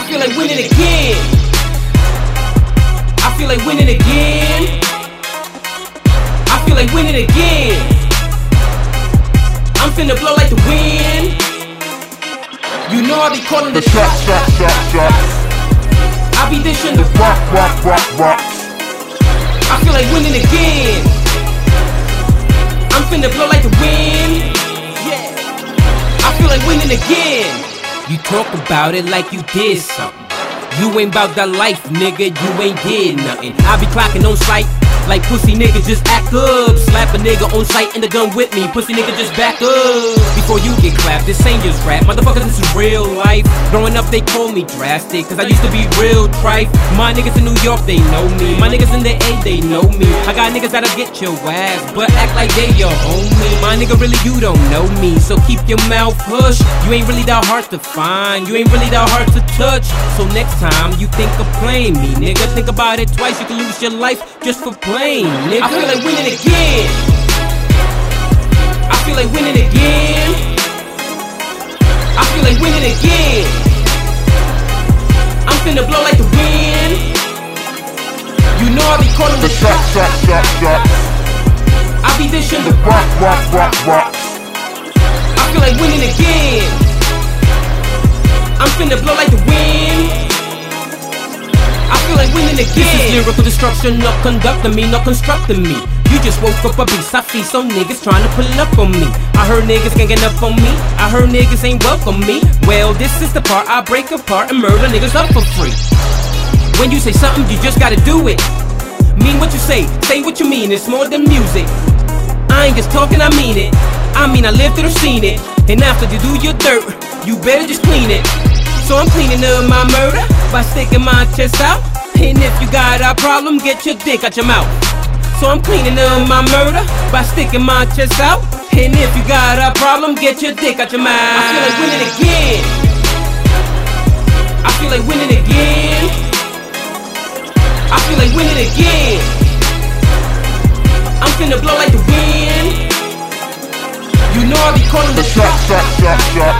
feel like winning again. I feel like winning again. I feel like winning again. I'm finna blow like the wind. You know I be calling the The shot, shots. shot, shot, shot. I be dishing the Rock, rock, rock, rock. I feel like winning again. I'm finna blow like the wind. Yeah. I feel like winning again. You talk about it like you did something. You ain't about that life, nigga. You ain't did nothing. I be clocking on sight. Like pussy nigga, just act up. Slap a nigga on sight and the gun with me. Pussy nigga, just back up. Before you get clapped, this ain't just rap. Motherfucker, this is real life. Growing up, they call me drastic. Cause I used to be real trife. My niggas in New York, they know me. My niggas in the A, they know me. I got niggas that'll get your ass, but act like they your homie. My nigga, really, you don't know me. So keep your mouth hush. You ain't really that hard to find. You ain't really that hard to touch. So next time you think of playing me, nigga, think about it twice. You can lose your life just for playing, nigga. I feel like winning again. I feel like winning again. You know I be calling The the shot, shots. shot, shot, shot. I be dishing the Rock, rock, rock, rock. I feel like winning again. I'm finna blow like the wind. I feel like winning again. This is lyrical destruction, not conducting me, not constructing me. You just woke up a beast, I see some niggas trying to pull up on me. I heard niggas ganging up on me, I heard niggas ain't welcome me. Well, this is the part I break apart and murder niggas up for free. When you say something, you just gotta do it. Mean what you say, say what you mean, it's more than music. I ain't just talking, I mean it. I mean, I lived it or seen it. And after you do your dirt, you better just clean it. So I'm cleaning up my murder by sticking my chest out. And if you got a problem, get your dick out your mouth. So I'm cleaning up my murder by sticking my chest out. And if you got a problem, get your dick out your mouth. I feel like winning again. Feel like winning again. I'm finna blow like the wind. You know I be calling The the shot, shots. shot, shot, shot.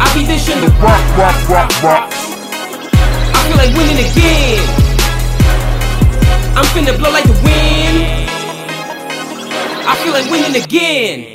I be dishing the Rock, rock, rock, rock. I feel like winning again. I'm finna blow like the wind. I feel like winning again.